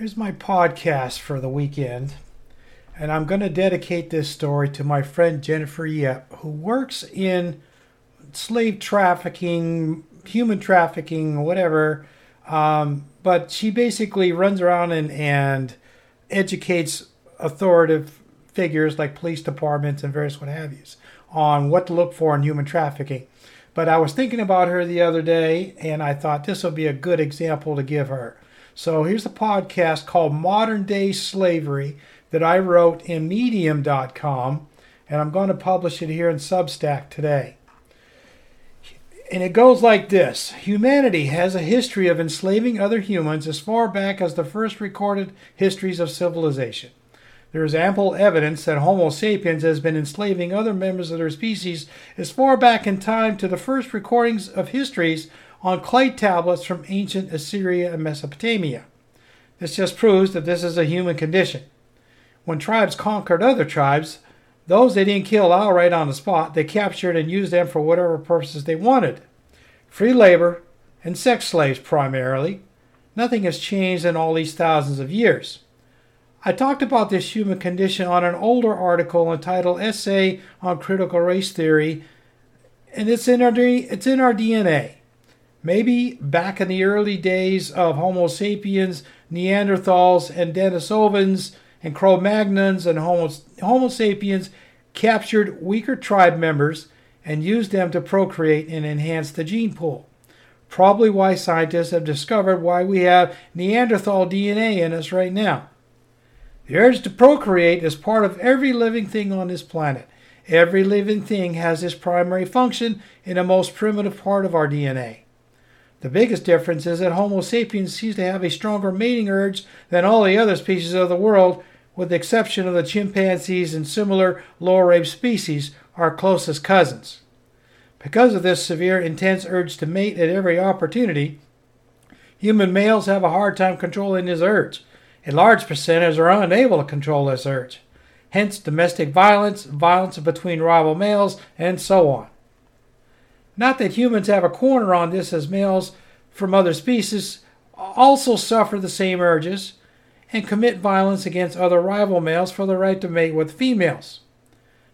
Here's my podcast for the weekend, and I'm going to dedicate this story to my friend Jennifer Yep, who works in slave trafficking, human trafficking, whatever. Um, but she basically runs around and, and educates authoritative figures like police departments and various what have yous on what to look for in human trafficking. But I was thinking about her the other day, and I thought this would be a good example to give her. So here's a podcast called Modern Day Slavery that I wrote in medium.com, and I'm going to publish it here in Substack today. And it goes like this Humanity has a history of enslaving other humans as far back as the first recorded histories of civilization. There is ample evidence that Homo sapiens has been enslaving other members of their species as far back in time to the first recordings of histories on clay tablets from ancient Assyria and Mesopotamia. This just proves that this is a human condition. When tribes conquered other tribes, those they didn't kill outright on the spot, they captured and used them for whatever purposes they wanted. Free labor and sex slaves primarily. Nothing has changed in all these thousands of years. I talked about this human condition on an older article entitled Essay on Critical Race Theory, and it's in our, it's in our DNA. Maybe back in the early days of Homo sapiens, Neanderthals, and Denisovans, and Cro Magnons, and Homo, Homo sapiens captured weaker tribe members and used them to procreate and enhance the gene pool. Probably why scientists have discovered why we have Neanderthal DNA in us right now. The urge to procreate is part of every living thing on this planet. Every living thing has this primary function in the most primitive part of our DNA. The biggest difference is that Homo sapiens seems to have a stronger mating urge than all the other species of the world, with the exception of the chimpanzees and similar lower ape species, our closest cousins. Because of this severe, intense urge to mate at every opportunity, human males have a hard time controlling this urge. A large percentage are unable to control this urge. Hence, domestic violence, violence between rival males, and so on. Not that humans have a corner on this, as males from other species also suffer the same urges and commit violence against other rival males for the right to mate with females.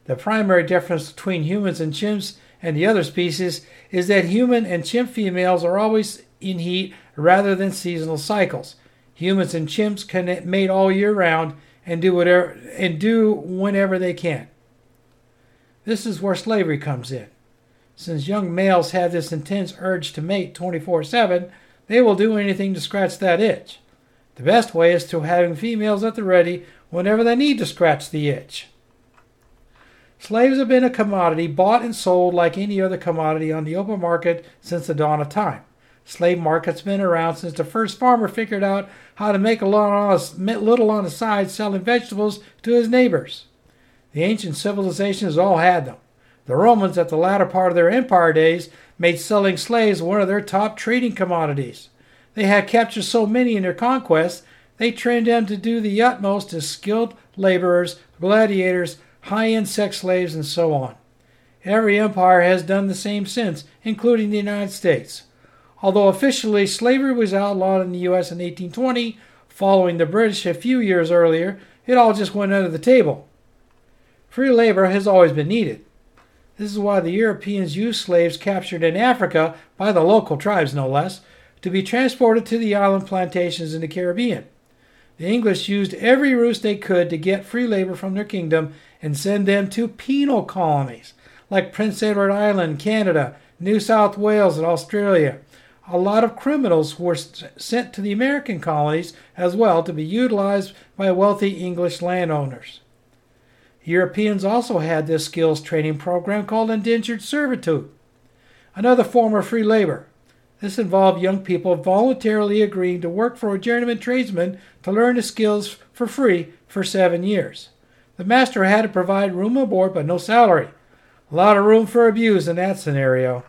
The primary difference between humans and chimps and the other species is that human and chimp females are always in heat rather than seasonal cycles. Humans and chimps can mate all year round and do whatever and do whenever they can. This is where slavery comes in. Since young males have this intense urge to mate 24 7, they will do anything to scratch that itch. The best way is to having females at the ready whenever they need to scratch the itch. Slaves have been a commodity bought and sold like any other commodity on the open market since the dawn of time. Slave market's been around since the first farmer figured out how to make a little on the side selling vegetables to his neighbors. The ancient civilizations all had them. The Romans, at the latter part of their empire days, made selling slaves one of their top trading commodities. They had captured so many in their conquests, they trained them to do the utmost as skilled laborers, gladiators, high end sex slaves, and so on. Every empire has done the same since, including the United States. Although officially slavery was outlawed in the U.S. in 1820, following the British a few years earlier, it all just went under the table. Free labor has always been needed. This is why the Europeans used slaves captured in Africa by the local tribes, no less, to be transported to the island plantations in the Caribbean. The English used every ruse they could to get free labor from their kingdom and send them to penal colonies like Prince Edward Island, Canada, New South Wales, and Australia. A lot of criminals were sent to the American colonies as well to be utilized by wealthy English landowners. Europeans also had this skills training program called indentured servitude, another form of free labor. This involved young people voluntarily agreeing to work for a journeyman tradesman to learn the skills for free for seven years. The master had to provide room and board but no salary. A lot of room for abuse in that scenario.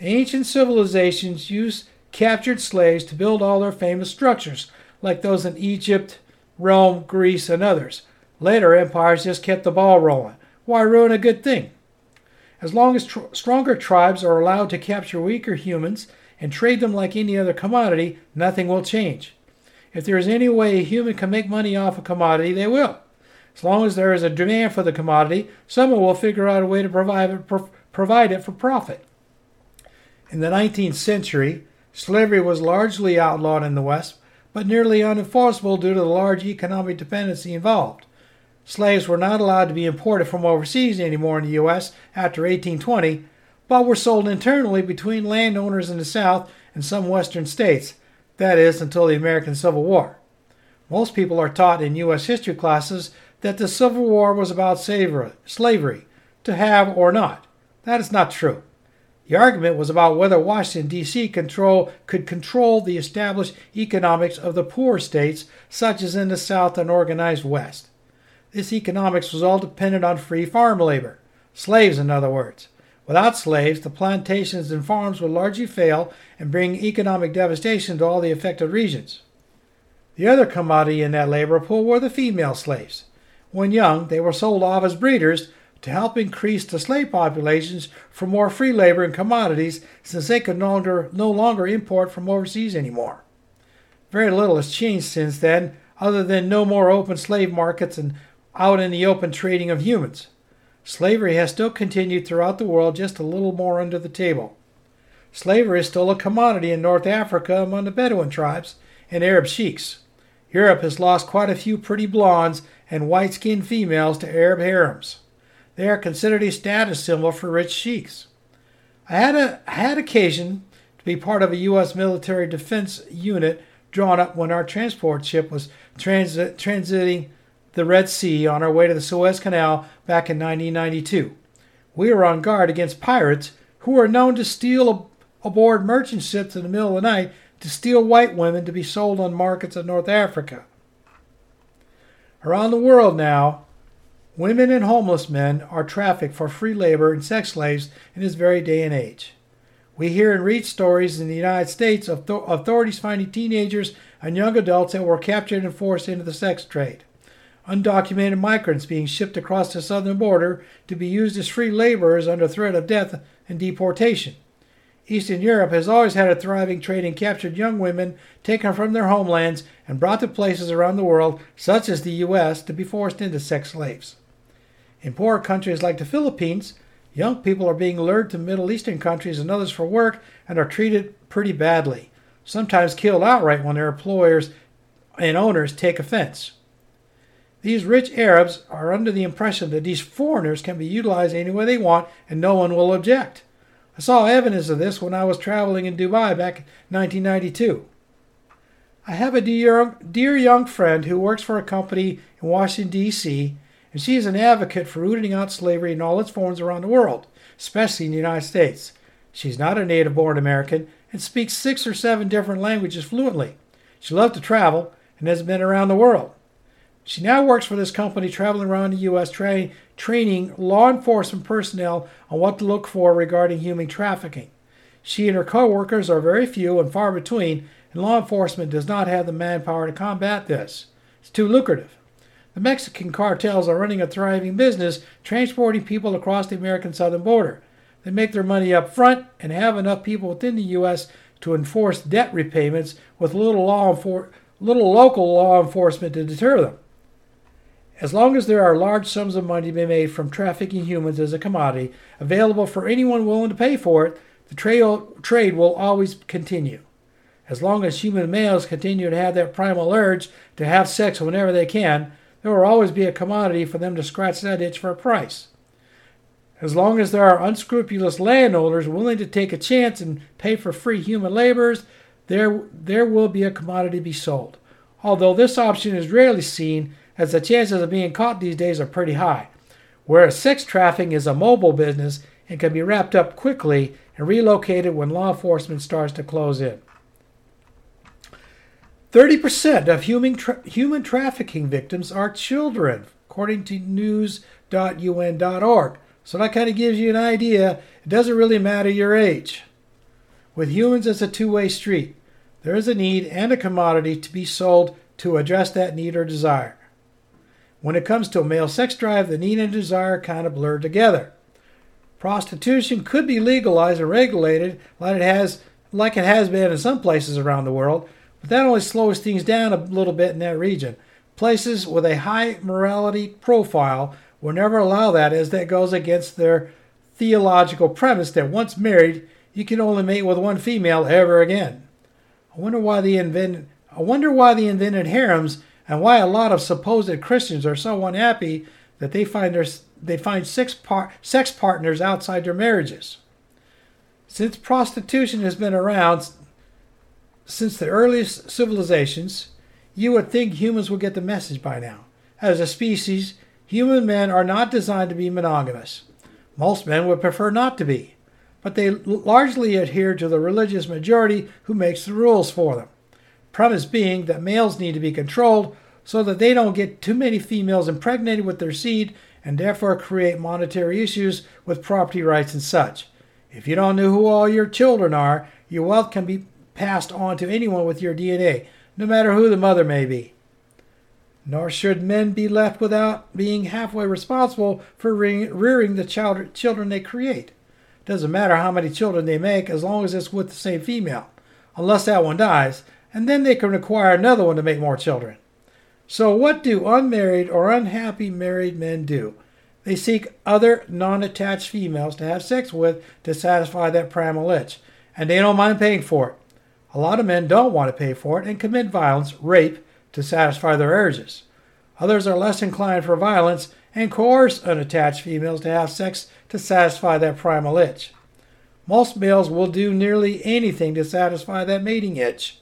Ancient civilizations used captured slaves to build all their famous structures, like those in Egypt, Rome, Greece, and others. Later empires just kept the ball rolling. Why ruin a good thing? As long as tr- stronger tribes are allowed to capture weaker humans and trade them like any other commodity, nothing will change. If there is any way a human can make money off a commodity, they will. As long as there is a demand for the commodity, someone will figure out a way to provide it, pro- provide it for profit. In the 19th century, slavery was largely outlawed in the West, but nearly unenforceable due to the large economic dependency involved. Slaves were not allowed to be imported from overseas anymore in the U.S. after 1820, but were sold internally between landowners in the South and some Western states, that is, until the American Civil War. Most people are taught in U.S. history classes that the Civil War was about slavery, to have or not. That is not true. The argument was about whether Washington, D.C. Control, could control the established economics of the poor states, such as in the South and organized West. This economics was all dependent on free farm labor, slaves, in other words. Without slaves, the plantations and farms would largely fail and bring economic devastation to all the affected regions. The other commodity in that labor pool were the female slaves. When young, they were sold off as breeders to help increase the slave populations for more free labor and commodities since they could no longer, no longer import from overseas anymore. Very little has changed since then, other than no more open slave markets and out in the open trading of humans. Slavery has still continued throughout the world, just a little more under the table. Slavery is still a commodity in North Africa among the Bedouin tribes and Arab sheiks. Europe has lost quite a few pretty blondes and white skinned females to Arab harems. They are considered a status symbol for rich sheiks. I had, a, I had occasion to be part of a U.S. military defense unit drawn up when our transport ship was transit, transiting the Red Sea on our way to the Suez Canal back in 1992. We were on guard against pirates who were known to steal aboard merchant ships in the middle of the night to steal white women to be sold on markets of North Africa. Around the world now, women and homeless men are trafficked for free labor and sex slaves in this very day and age. We hear and read stories in the United States of th- authorities finding teenagers and young adults that were captured and forced into the sex trade undocumented migrants being shipped across the southern border to be used as free laborers under threat of death and deportation. Eastern Europe has always had a thriving trade in captured young women taken from their homelands and brought to places around the world, such as the U.S., to be forced into sex slaves. In poorer countries like the Philippines, young people are being lured to Middle Eastern countries and others for work and are treated pretty badly, sometimes killed outright when their employers and owners take offense. These rich Arabs are under the impression that these foreigners can be utilized any way they want and no one will object. I saw evidence of this when I was traveling in Dubai back in 1992. I have a dear, dear young friend who works for a company in Washington, D.C., and she is an advocate for rooting out slavery in all its forms around the world, especially in the United States. She's not a native born American and speaks six or seven different languages fluently. She loves to travel and has been around the world. She now works for this company traveling around the U.S. Tra- training law enforcement personnel on what to look for regarding human trafficking. She and her co-workers are very few and far between, and law enforcement does not have the manpower to combat this. It's too lucrative. The Mexican cartels are running a thriving business transporting people across the American southern border. They make their money up front and have enough people within the U.S. to enforce debt repayments with little, law enfor- little local law enforcement to deter them. As long as there are large sums of money to be made from trafficking humans as a commodity available for anyone willing to pay for it, the trade will always continue. As long as human males continue to have that primal urge to have sex whenever they can, there will always be a commodity for them to scratch that itch for a price. As long as there are unscrupulous landowners willing to take a chance and pay for free human laborers, there, there will be a commodity to be sold. Although this option is rarely seen, as the chances of being caught these days are pretty high. Whereas sex trafficking is a mobile business and can be wrapped up quickly and relocated when law enforcement starts to close in. 30% of human, tra- human trafficking victims are children, according to news.un.org. So that kind of gives you an idea. It doesn't really matter your age. With humans, it's a two way street. There is a need and a commodity to be sold to address that need or desire. When it comes to a male sex drive, the need and desire kind of blur together. Prostitution could be legalized and regulated like it has like it has been in some places around the world, but that only slows things down a little bit in that region. Places with a high morality profile will never allow that as that goes against their theological premise that once married, you can only mate with one female ever again. I wonder why they invented I wonder why they invented harems and why a lot of supposed Christians are so unhappy that they find their, they find par, sex partners outside their marriages. Since prostitution has been around since the earliest civilizations, you would think humans would get the message by now. As a species, human men are not designed to be monogamous. Most men would prefer not to be, but they largely adhere to the religious majority who makes the rules for them. Premise being that males need to be controlled so that they don't get too many females impregnated with their seed and therefore create monetary issues with property rights and such. If you don't know who all your children are, your wealth can be passed on to anyone with your DNA, no matter who the mother may be. Nor should men be left without being halfway responsible for rearing the child, children they create. Doesn't matter how many children they make as long as it's with the same female, unless that one dies, and then they can acquire another one to make more children. So, what do unmarried or unhappy married men do? They seek other non attached females to have sex with to satisfy that primal itch, and they don't mind paying for it. A lot of men don't want to pay for it and commit violence, rape, to satisfy their urges. Others are less inclined for violence and coerce unattached females to have sex to satisfy that primal itch. Most males will do nearly anything to satisfy that mating itch.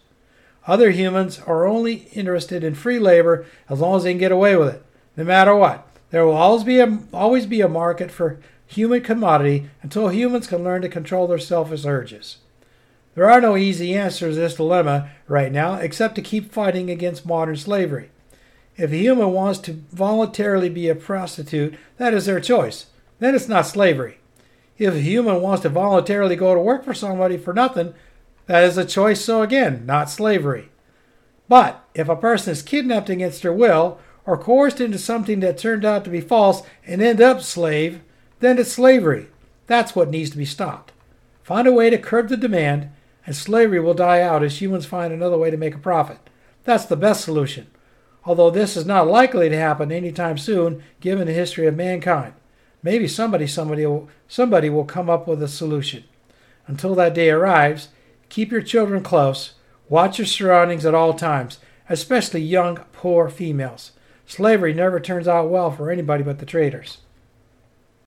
Other humans are only interested in free labor as long as they can get away with it, no matter what. There will always be a, always be a market for human commodity until humans can learn to control their selfish urges. There are no easy answers to this dilemma right now except to keep fighting against modern slavery. If a human wants to voluntarily be a prostitute, that is their choice. Then it's not slavery. If a human wants to voluntarily go to work for somebody for nothing, that is a choice, so again, not slavery. But if a person is kidnapped against their will or coerced into something that turned out to be false and end up slave, then it's slavery. That's what needs to be stopped. Find a way to curb the demand and slavery will die out as humans find another way to make a profit. That's the best solution, although this is not likely to happen anytime soon given the history of mankind. Maybe somebody, somebody, somebody will come up with a solution. Until that day arrives, keep your children close, watch your surroundings at all times, especially young, poor females. Slavery never turns out well for anybody but the traders.